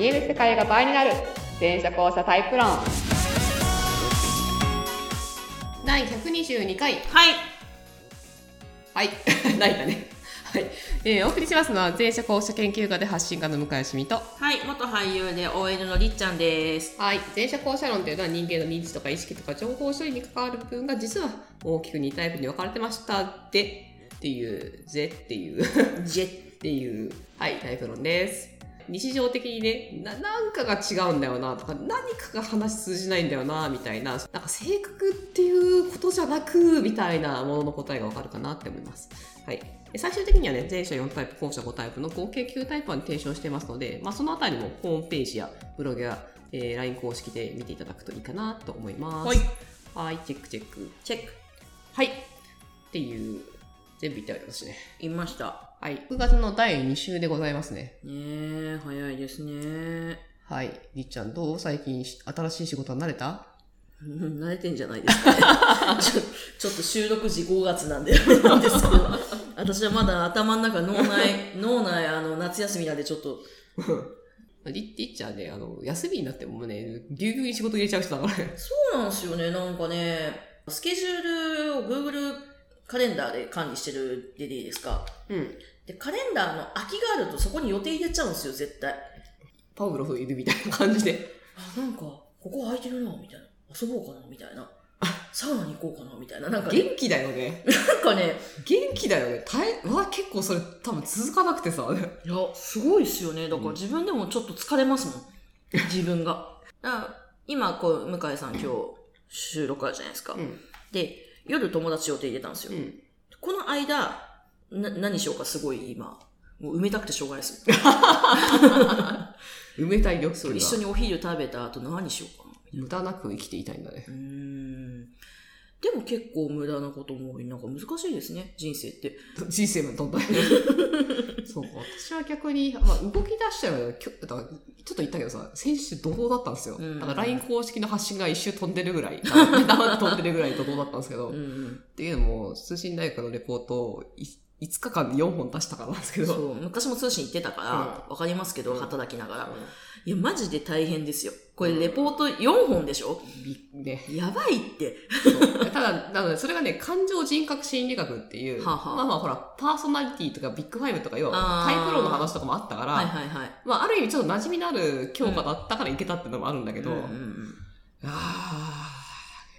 見える世界が倍になる。全車交差タイプ論。第122回。はい。はい。泣いたね。はい、えー、お送りしますのは全社交差研究家で発信家の向井しみと。はい、元俳優で OL のりっちゃんです。はい。全社交差論というのは人間の認知とか意識とか情報処理に関わる部分が実は大きく2タイプに分かれてましたでっていう。ぜっていう。ジェ っていう、はい、タイプ論です。日常的にね、な、なんかが違うんだよなとか、何かが話通じないんだよなみたいな、なんか性格っていうことじゃなく、みたいなものの答えがわかるかなって思います。はい。で最終的にはね、前者4タイプ、後者5タイプの合計9タイプに提唱してますので、まあそのあたりもホームページやブログや、えー LINE 公式で見ていただくといいかなと思います。はい。はい、チェックチェック。チェック。はい。っていう、全部言ってありますね。言いました。はい。9月の第2週でございますね。ねえ、早いですね。はい。りっちゃん、どう最近し新しい仕事は慣れた？う ん慣れてんじゃないですかね。ちょちょっと収録時5月なんで、なんですけど、私はまだ頭の中、脳内、脳内、あの、夏休みなんでちょっと、りりっちゃんね、あの、休みになってもね、ぎゅうぎゅうに仕事入れちゃう人だからね。そうなんですよね、なんかね、スケジュールを Google カレンダーで管理してるでいいですか？うん。で、カレンダーの空きがあるとそこに予定入れちゃうんですよ、絶対。パウロフいるみたいな感じで。あ、なんか、ここ空いてるな、みたいな。遊ぼうかな、みたいな。サウナに行こうかな、みたいな。なんかね、元気だよね。なんかね、元気だよね。大変、わ、結構それ多分続かなくてさ。いや、すごいっすよね。だから自分でもちょっと疲れますもん。自分が。今、こう、向井さん今日収録あるじゃないですか。うん。で、夜友達予定入れたんですよ。うん。この間、な、何しようかすごい今、もう埋めたくてしょうがないです。埋めたい欲そう、求が一緒にお昼食べた後何しようかな。無駄なく生きていたいんだねう。ーん。でも結構無駄なことも多い。なんか難しいですね、人生って。人生もどんどん。そうか、私は逆に、まあ、動き出したらちょっと言ったけどさ、先週怒涛だったんですよ。うんだから LINE 公式の発信が一周飛んでるぐらい、飛んでるぐらい怒涛だったんですけど、うんうん。っていうのも、通信大学のレポートをい5日間で4本出したからなんですけど、そう、昔も通信行ってたから、わかりますけど、うん働きながら。いや、マジで大変ですよ。これ、レポート4本でしょ？びね、やばいって。ただ、なので、それがね、感情人格心理学っていう、はあはあまあまあほら、パーソナリティとかビッグファイブとか、要あはータイプ論の話とかもあったから、はいはいはい。まあある意味ちょっと馴染みのある教科だったからいけたっていうのもあるんだけど、うんうんうんあ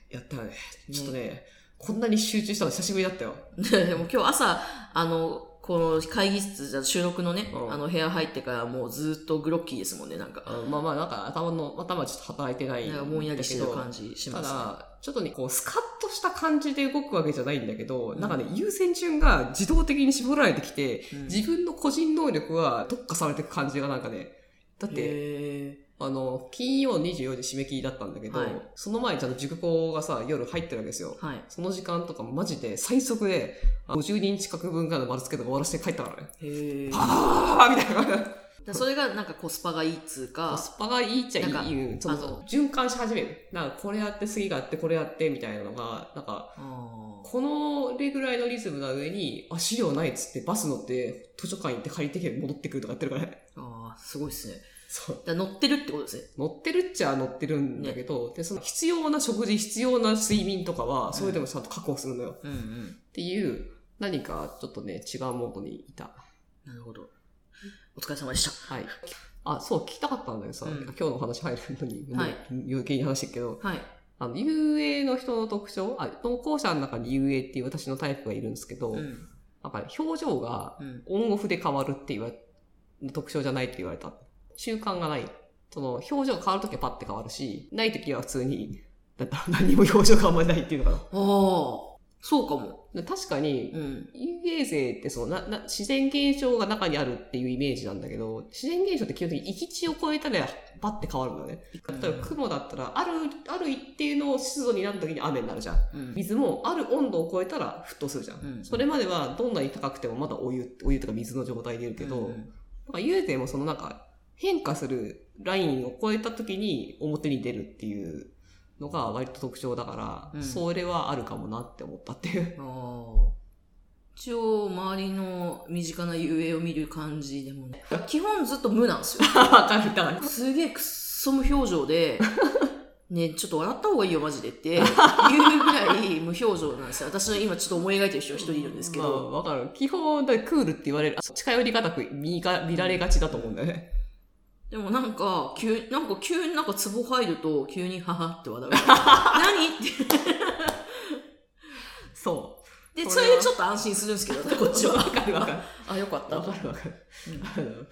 ー、やったよね。ちょっとね、こんなに集中したの久しぶりだったよ。でも今日朝、あの、この会議室、じゃ収録のね、うんあの部屋入ってからもうずっとグロッキーですもんね、なんか。うんまあまあなんか頭の、頭はちょっと働いてない。なんかぼんやりしてる感じしますね。ただ、ちょっとね、こう、スカッとした感じで動くわけじゃないんだけど、なんかね、優先順が自動的に絞られてきて、うん自分の個人能力は特化されていく感じがなんかね、だって、へあの、金曜24時締め切りだったんだけど、はいその前にちゃんと塾講がさ、夜入ってるわけですよ。ーはい。その時間とかマジで最速で、あ50人近く分ぐらいの丸付けとか終わらせて帰ったからね。へーはぁーみたいな。だそれがなんかコスパがいいっつうか、コスパがいいっちゃいいうんそのあの循環し始める。なんかこれやって次があってこれやってみたいなのが、なんか、あこのレぐらいのリズムな上に、あ、資料ないっつってバス乗って図書館行って借りてきて戻ってくるとかやってるからね。ーあー、すごいっすね。そう。だ乗ってるってことですね。乗ってるっちゃ乗ってるんだけど、で、その必要な食事、必要な睡眠とかは、それでもちゃんと確保するのよ。うんうん。っていう、何かちょっとね、違うモードにいた。なるほど。お疲れ様でした。はい。あ、そう、聞きたかったんだけどさ、うん今日のお話入るのに、はいもう余計に話してるけど、はい。あの、遊泳の人の特徴、あ、投稿者の中に遊泳っていう私のタイプがいるんですけど、うん。なんか表情がうん。オンオフで変わるって言われ、特徴じゃないって言われた。習慣がない。その、表情が変わるときはパッて変わるし、ないときは普通に、だったら何も表情があんまりないっていうのかああ、そうかも。確かにう、ん。遊泳勢ってそうなな、自然現象が中にあるっていうイメージなんだけど、自然現象って基本的に行き地を超えたらパッて変わるんだよね。例えば雲だったら、ある、ある一定の湿度になった時に雨になるじゃん。うん。水もある温度を超えたら沸騰するじゃん。うんそれまではどんなに高くてもまだお湯、お湯とか水の状態でいるけど、うんなんか遊泳もそのなんか変化するラインを超えた時に表に出るっていうのが割と特徴だから、うんそれはあるかもなって思ったっていう。ああ。一応、周りの身近な遊泳を見る感じでもね。基本ずっと無なんですよ。わかる、だから。すげえくっそ無表情で、ね、ちょっと笑った方がいいよ、マジでって、言うぐらい無表情なんですよ。私の今ちょっと思い描いてる人が一人いるんですけまあど、わかる。基本、だからクールって言われる。近寄りがたく見が見られがちだと思うんだよね。でもなんか、急、なんか急になんか壺入ると、急にははって笑う。何って。そで、それでちょっと安心するんですけど、こっちう。は。わかるわかる。あ、よかった。わかるわかる。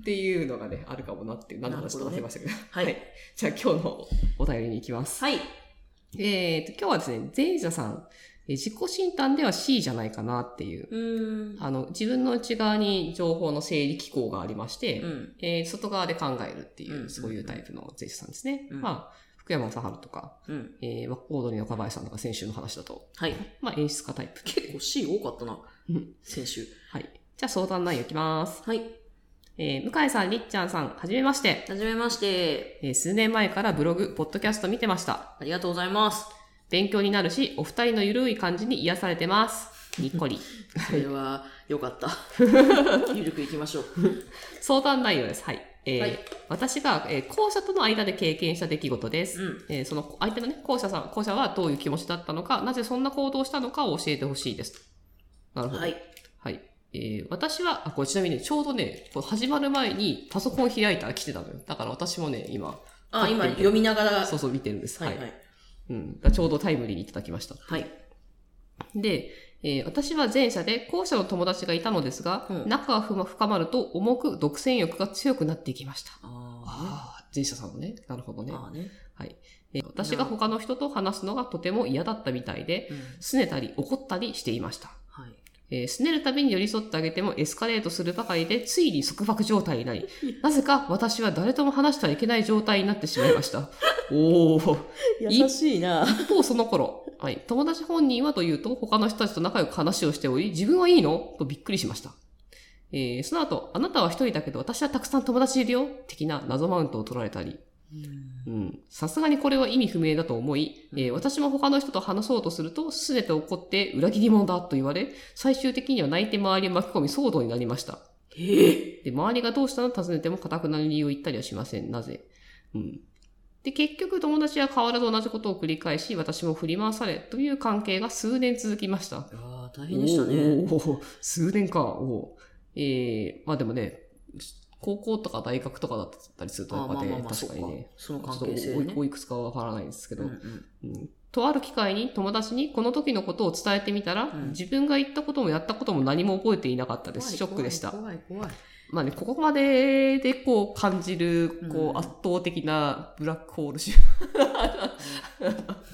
っていうのがね、あるかもなっていう、何の話と忘れましたけど。はい。じゃあ今日のお便りに行きます。はい。えっ、と、今日はですね、前者さん、え自己診断では C じゃないかなっていう、う。あの、自分の内側に情報の整理機構がありまして、うん。えー外側で考えるっていう、うんそういうタイプの前者さんですね。うんまあ、福山雅治とか、うん。えー、オードリーの岡林さんとか先週の話だと、はい。まあ演出家タイプ。結構 C 多かったなうん。先週。はい。じゃあ相談内容いきます。はい。えー、向井さん、りっちゃんさん、はじめまして。はじめまして。えー数年前からブログ、ポッドキャスト見てました。ありがとうございます。勉強になるし、お二人のゆるい感じに癒されてます。にっこり。それは、よかった。ゆるくいきましょう。相談内容です。はい。えーはい私が、えー後者との間で経験した出来事です。うん。えーその相手のね、後者さん、後者はどういう気持ちだったのか、なぜそんな行動をしたのかを教えてほしいです。なるほど。はい。はい。えー私は、あ、これちなみにね、ちょうどね、これ始まる前にパソコン開いたら来てたのよ。だから私もね、今、あ、今読みながら。そうそう見てるんです。はいはい。うん。ちょうどタイムリーにいただきました。はい。で、えー私は前者で後者の友達がいたのですが、うん仲が深まると重く独占欲が強くなっていきました。あああ、前者さんのね。なるほどね。あね。はい。えー私が他の人と話すのがとても嫌だったみたいで、うん。拗ねたり怒ったりしていました。はい。えー、拗ねるたびに寄り添ってあげてもエスカレートするばかりで、ついに束縛状態になり、なぜか私は誰とも話してはいけない状態になってしまいました。おー。優しいな。一方その頃、はい、友達本人はというと、他の人たちと仲良く話をしており、自分はいいの？とびっくりしました。えー、その後、あなたは一人だけど私はたくさん友達いるよ？的な謎マウントを取られたり、うん。さすがにこれは意味不明だと思い、えー私も他の人と話そうとすると、すべて怒って裏切り者だと言われ、最終的には泣いて周りを巻き込み騒動になりました。ええ。で、周りがどうしたの？尋ねても、かたくなに理由を言ったりはしません。なぜ？うん。で、結局友達は変わらず同じことを繰り返し、私も振り回され、という関係が数年続きました。ああ、大変でしたね。おー数年か。おーえー、まあでもね、高校とか大学とかだったりすると、やっぱね、あまあ確かにね。その関ちょっと係性ね。おいおいくつかはわからないんですけど、うんうんうんとある機会に友達にこの時のことを伝えてみたら、うん自分が言ったこともやったことも何も覚えていなかったです。ショックでした。怖い怖い。まあね、ここまででこう感じる、こうんう圧倒的なブラックホール集。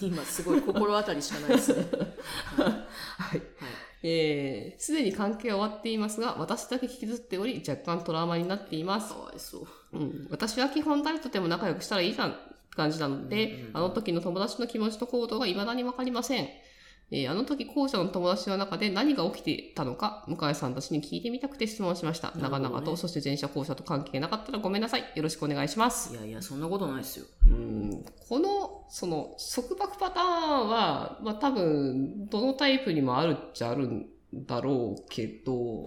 今すごい心当たりしかないですね。はい。えー、すでに関係は終わっていますが、私だけ引きずっており、若干トラウマになっていますか。わいそう。うん。私は基本誰とでも仲良くしたらいいじゃんって感じなので、うんうんうんあの時の友達の気持ちと行動が未だにわかりません。えーあの時後者の友達の中で何が起きていたのか、向井さんたちに聞いてみたくて質問しました。ね長々と、そして前者後者と関係なかったらごめんなさい。よろしくお願いします。いやいや、そんなことないですよ。うんこの、その、束縛パターンは、まあ多分、どのタイプにもあるっちゃあるんだろうけど、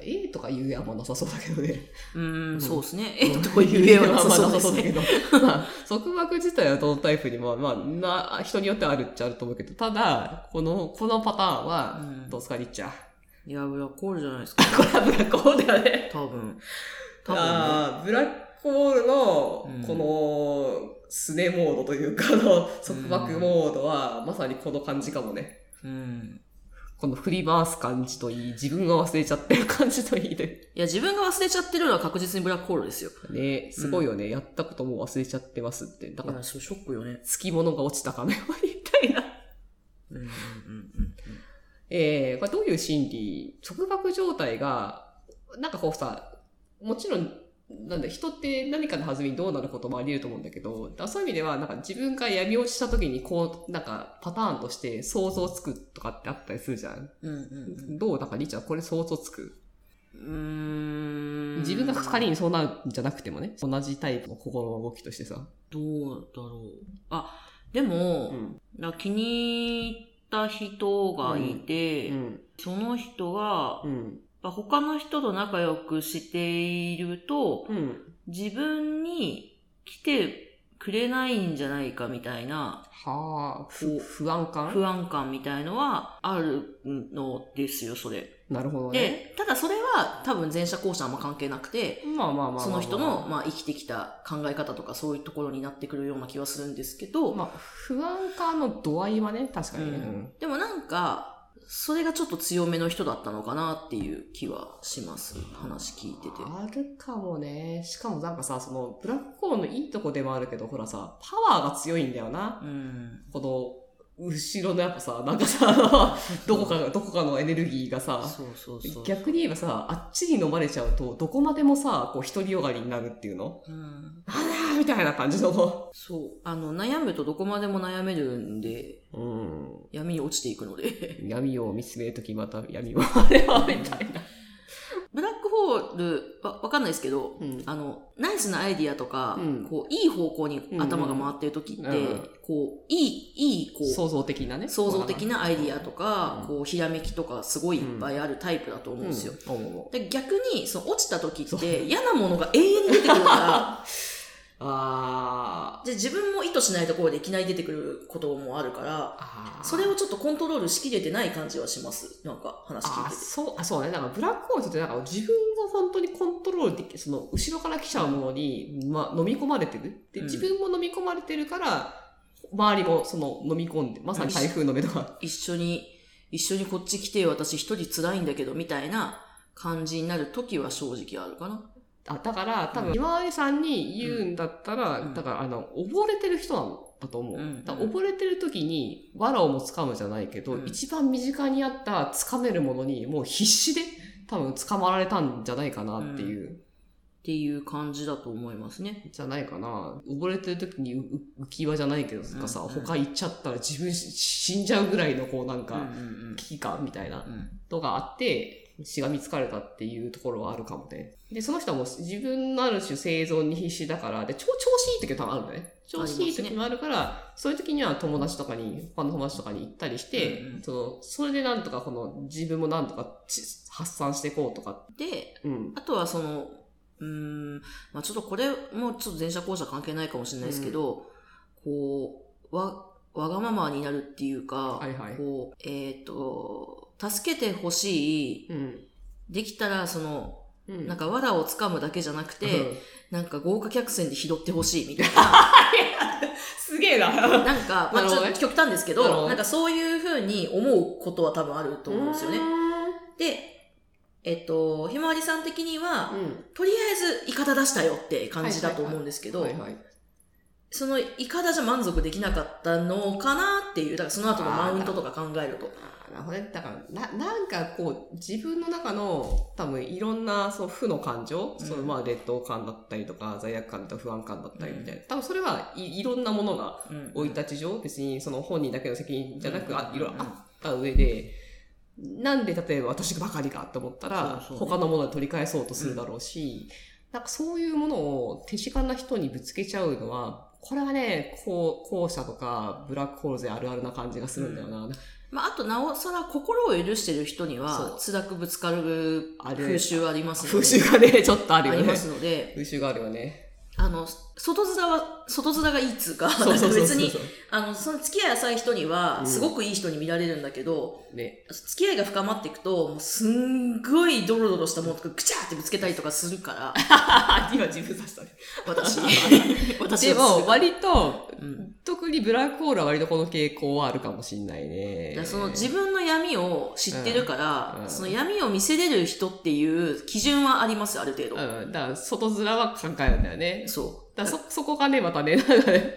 まあ A とかいう絵はあんまなさそうだけどね。うーんん、そうですね。えっという絵はなさそう。だけど。まあ、束縛自体はどのタイプにも、まあ、な、人によってはあるっちゃあると思うけど、ただ、この、このパターンはう、んどうすか、りっちゃん。いや、ブラックホールじゃないですか。これはブラックホールだよね。多分。多分ね。ああ、ブラックホールのうん、この、スネモードというか、あの、束縛モードは、まさにこの感じかもね。うん。この振り回す感じといい、自分が忘れちゃってる感じといいで。いや、自分が忘れちゃってるのは確実にブラックホールですよ。ねすごいよね。やったこともう忘れちゃってますって。だからショックよね。つきものが落ちたかのようにみたいな。うんうんうんえー、これどういう心理？束縛状態が、なんかこうさ、もちろん、なんだ、人って何かの弾みにどうなることもあり得ると思うんだけど、そういう意味では、なんか自分が闇落ちした時に、こう、なんかパターンとして想像つくとかってあったりするじゃん。うん。うんうんどう？なんかリーちゃんこれ想像つく？うん。うーん。自分が仮にそうなるんじゃなくてもね、同じタイプの心の動きとしてさ。どうだろう。あ、でも、ん。なんか気に入った人がいて、うん。その人が、うん。まあ他の人と仲良くしていると、うん。自分に来てくれないんじゃないかみたいなはあ、ふ、不安感？不安感みたいのはあるのですよ、それ。なるほどね。で、ただそれは多分前者後者あんま関係なくて、まあまあまあまあまあ。その人の、まあ、生きてきた考え方とかそういうところになってくるような気はするんですけど、まあ、不安感の度合いはね、確かにね。うんでもなんか、それがちょっと強めの人だったのかなっていう気はします。話聞いてて。あるかもね。しかもなんかさ、その、ブラックホールのいいとこでもあるけど、ほらさ、パワーが強いんだよな。うん。この、後ろのやっぱさ、なんかさ、どこかが、どこかのエネルギーがさ、そうそうそう。逆に言えばさ、あっちに飲まれちゃうと、どこまでもさ、こう、独りよがりになるっていうの？うん。あらーみたいな感じの。そう。あの、悩むとどこまでも悩めるんで、うん。闇に落ちていくので。闇を見つめるときまた闇をあれは、みたいな。ブラックホール、わ、わかんないですけど、うん。あの、ナイスなアイディアとか、うん。こう、いい方向に頭が回ってる時って、うんうん。こう、いい、いい、こう、創造的なね。創造的なアイディアとか、うん。こう、ひらめきとかすごいいっぱいあるタイプだと思うんですよ。で逆に、その落ちた時って嫌なものが永遠に出てくるから、あー。で自分も意図しないところでいきなり出てくることもあるから、それをちょっとコントロールしきれてない感じはします？なんか話聞あいてて。そう、あ、そうね。だからブラックホールってなんか自分が本当にコントロールできその後ろから来ちゃうものに、まあ、飲み込まれてる？で、うん自分も飲み込まれてるから、周りもその飲み込んで、まさに台風の目とか。一緒に、一緒にこっち来て私一人辛いんだけど、みたいな感じになる時は正直あるかな。あ、だから、多分、ひまわりさんに言うんだったら、うん。だから、あの、溺れてる人なんだと思う。うん。だ溺れてる時に、藁をも掴むじゃないけど、うん。一番身近にあった掴めるものに、もう必死で、多分掴まれたんじゃないかなっていう。っていう感じだと思いますね。じゃないかな。溺れてる時に浮き輪じゃないけどかさ、うん。うん。他行っちゃったら自分し死んじゃうぐらいのこうなんか、危機感みたいなのがあって、しがみつかれたっていうところはあるかもね。で、その人はもう自分のある種生存に必死だから、で、超調子いい時は多分あるんだね。調子いい時もあるから、そういう時には友達とかに、他の友達とかに行ったりして、うんうんその、それでなんとかこの自分もなんとかち発散していこうとか、で、うん。あとはその、うーん、まあちょっとこれもちょっと前者後者関係ないかもしれないですけど、こう、わ、わがままになるっていうか、はいはいこう、えっ、と、助けてほしい、うん。できたらその、うん。なんか藁を掴むだけじゃなくて、うんなんか豪華客船で拾ってほしいみたい すげえな。な。なんか、まあちょっと極端ですけど、なんかそういうふうに思うことは多分あると思うんですよね。で、えっと、ひまわりさん的には、うん。とりあえず、イカダ出したよって感じだと思うんですけど。そのイカダじゃ満足できなかったのかなっていう、だからその後のマウントとか考えると。なるほど。ね。だから、な、なんかこう、自分の中の、多分いろんな、その負の感情、うん。そのまあ劣等感だったりとか、罪悪感だったり不安感だったりみたいな。多分それはいいろんなものがうん。生い立ち上、別にその本人だけの責任じゃなく、あ、いろいろうん。あった上で、なんで例えば私ばかりかと思ったら、そうそう。ね他のもので取り返そうとするだろうし、なんかそういうものを手近な人にぶつけちゃうのは、これはね、こう、後者とかブラックホールズであるあるな感じがするんだよな。まあ、あと、なおさら心を許してる人には、辛くぶつかるある風習ありますので。風習がね、ちょっとあるよね。ありますので、風習があるよね。あの、外面は、外面がいいっつうか、そうそうそうそう別に、あの、その付き合い浅い人にはう、んすごくいい人に見られるんだけど、ね。付き合いが深まっていくと、もうすんごいドロドロしたものとか、ぐちゃーってぶつけたりとかするから、今自分さしたね。私。私でも、割と、うん特にブラックホールは割とこの傾向はあるかもしんないね。その自分の闇を知ってるから、うんうんその闇を見せれる人っていう基準はありますよ、ある程度。うん。だから、外面は考えるんだよね。そだからそ、そこがね、またね、なんかね。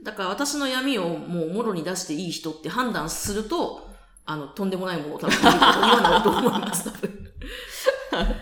う。だから私の闇をもうもろに出していい人って判断すると、あの、とんでもないものを多分見ることにはなると思います、多分。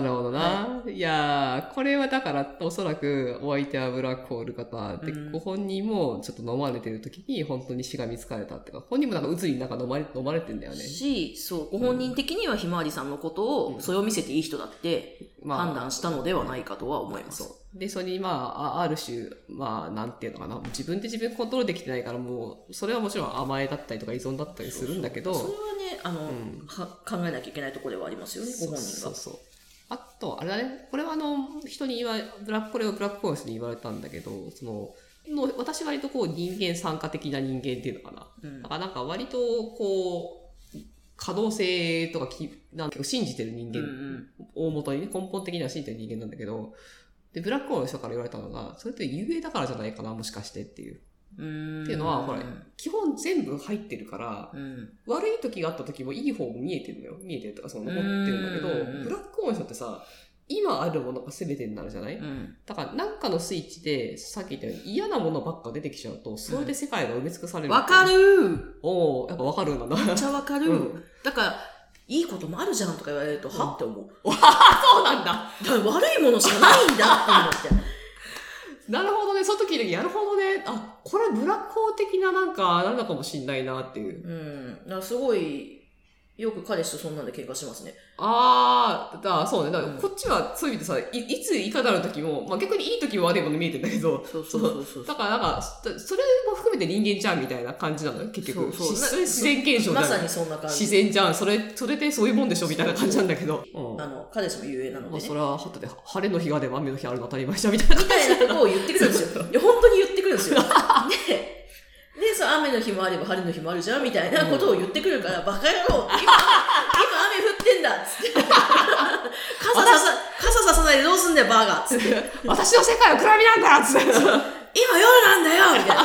なるほどな。い、やー、これはだから、おそらくお相手はブラックホール型で、うんご本人もちょっと飲まれてる時に本当にしがみつかれたっていうか、本人もなんか鬱になんか飲まれ飲まれてんだよね。し、そう、ご本人的にはひまわりさんのことを、うんそれを見せていい人だってまあ判断したのではないかとは思います。そう。で、それにまあ、あある種、まあ、なんていうのかな。自分で自分コントロールできてないから、もう、それはもちろん甘えだったりとか依存だったりするんだけど、それはね、あの、うんは考えなきゃいけないところではありますよね、ご本人がそう。そう。あと、あれだね、これはあの、人に言われ、ブラック、これをブラックコースに言われたんだけど、その、の私割とこう人間参加的な人間っていうのかな。うん。だからなんか割とこう、可能性とかきなんか信じてる人うんう間、ん。大元にね、根本的には信じてる人間なんだけど、で、ブラックホールの人から言われたのが、それって有名だからじゃないかな、もしかしてっていう。っていうのは、ほら、基本全部入ってるから、うん。悪い時があった時もいい方も見えてるのよ。見えてるとか、その残ってるんだけどうん、ブラックホールの人ってさ、今あるものが全てになるじゃない、うん。だから、なんかのスイッチで、さっき言ったように嫌なものばっか出てきちゃうと、それで世界が埋め尽くされる。わかるおおやっぱわかるんだな。めっちゃわかる、うんだから、いいこともあるじゃんとか言われると、はって思う。そうなんだ。だ悪いものしかないんだって思って。なるほどね。その時に、やるほどね。あ、これブラックホール的ななんか、なんだかもしんないなっていう。うん。なすごい、よく彼氏とそんなんで喧嘩しますね。あー、だそうね。だからうんこっちはそういう意味でさ、いいついかなる時も、まあ逆にいい時も悪いもの見えてんだけど、そうそうそうそう。だからなんか、そそれも含めて人間じゃんみたいな感じなのよ、結局。そうそう自然現象まさにそんな感じ。自然じゃん。それ、それでそういうもんでしょみたいな感じなんだけど。うんあの、彼氏も有名なのまあ、でねそ。れは、後で晴れの日があれば雨の日あるの当たり前じゃんみたいなみたいなことを言ってくるんですよ。いや、本当に言ってくるんですよ。で、で、そう、雨の日もあれば晴れの日もあるじゃんみたいなことを言ってくるから、バカ野郎今、今雨降ってんだっつって。傘ささ、傘ささないでどうすんだよ、バーガーっつって。私の世界は暗闇なんだっつって。今夜なんだよみたいな。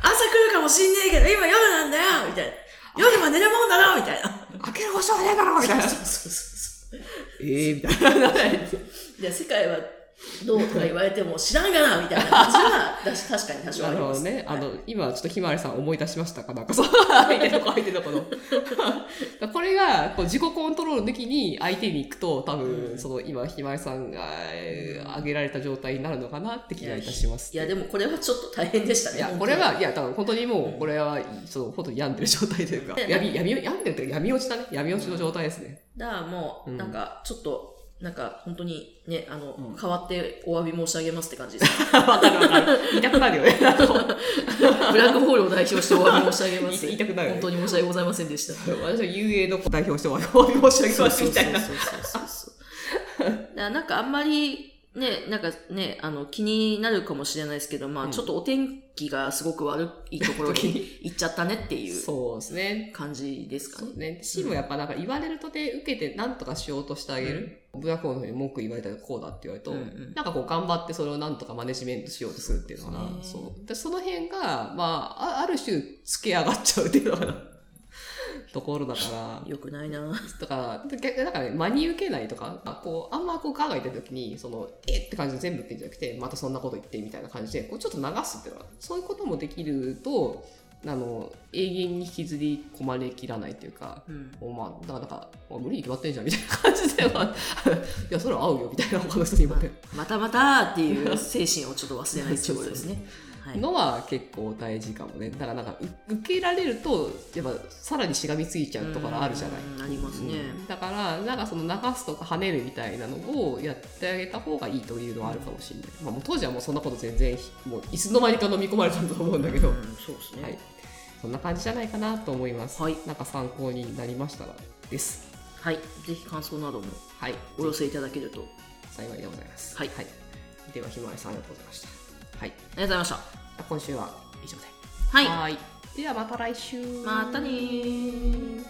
朝来るかもしんねえけど、今夜なんだよみたいな。夜は寝るもんだろみたいな。開ける保証ねえだろみたいな。そうそうそうええみたいな。で、世界はどうとか言われても知らんがなみたいな感じは、確かに多少あなります。ね。あの、今ちょっとひまわりさん思い出しましたかなんかそう、相手の子、相手の子の。これが、こう自己コントロール抜きに相手に行くと、多分、うんその今、ひまわりさんがえー挙げられた状態になるのかなって気がいたします。いや、でもこれはちょっと大変でしたね。いや、これは、いや、多分本当にもう、これは、その、本当に病んでる状態というか、で闇、闇、病んでるというか、闇落ちだね。闇落ちの状態ですね。だからもう、うんなんか、ちょっと、なんか、本当にね、あの、うん代わってお詫び申し上げますって感じです。わかるわかる。言いたくなるよね。ブラックホールを代表してお詫び申し上げます。言いたくなるよね本当に申し訳ございませんでした。私は遊泳の代表してお詫び申し上げますみたいな。そうそうそうそう。なんかあんまり、ね、なんかね、あの、気になるかもしれないですけど、まあ、うんちょっとお天気がすごく悪いところに行っちゃったねっていうそうですね。感じですかね。そうね。シもやっぱなんか言われるとで受けて何とかしようとしてあげる。ブラックホールの方に文句言われたらこうだって言われると、うんうんなんかこう頑張ってそれを何とかマネジメントしようとするっていうのかな。そうねそう。で、その辺が、まあ、あある種、つけ上がっちゃうっていうのかな。ところだから。よくないなだから、逆だからね、真に受けないとか、こう、あんまこう、考えてる時に、その、えっ？て感じで全部言ってんじゃなくて、またそんなこと言ってみたいな感じで、こう、ちょっと流すっていうのは、そういうこともできると、あの、永遠に引きずり込まれきらないというか、うん。まあ、だからなんか、まあ無理に決まってんじゃんみたいな感じで、まあ、いや、それは合うよみたいな他の人にもね、またまたっていう精神をちょっと忘れないってことですね。はい。のは結構大事かもね。だからなんか、う受けられると、やっぱさらにしがみついちゃうところあるじゃない。うんありますね。だから、なんかその流すとか跳ねるみたいなのをやってあげた方がいいというのはあるかもしれない。まあ、もう当時はもうそんなこと全然、もういつの間にか飲み込まれたと思うんだけど、うんそうですね。はい。そんな感じじゃないかなと思います。はいなんか参考になりましたらです。はい。ぜひ感想などもはい。お寄せいただけると。幸いでございます。はいでは、ひまわりさんありがとうございました。はい。ありがとうございました。今週は以上で。はい。はい。ではまた来週。またねー。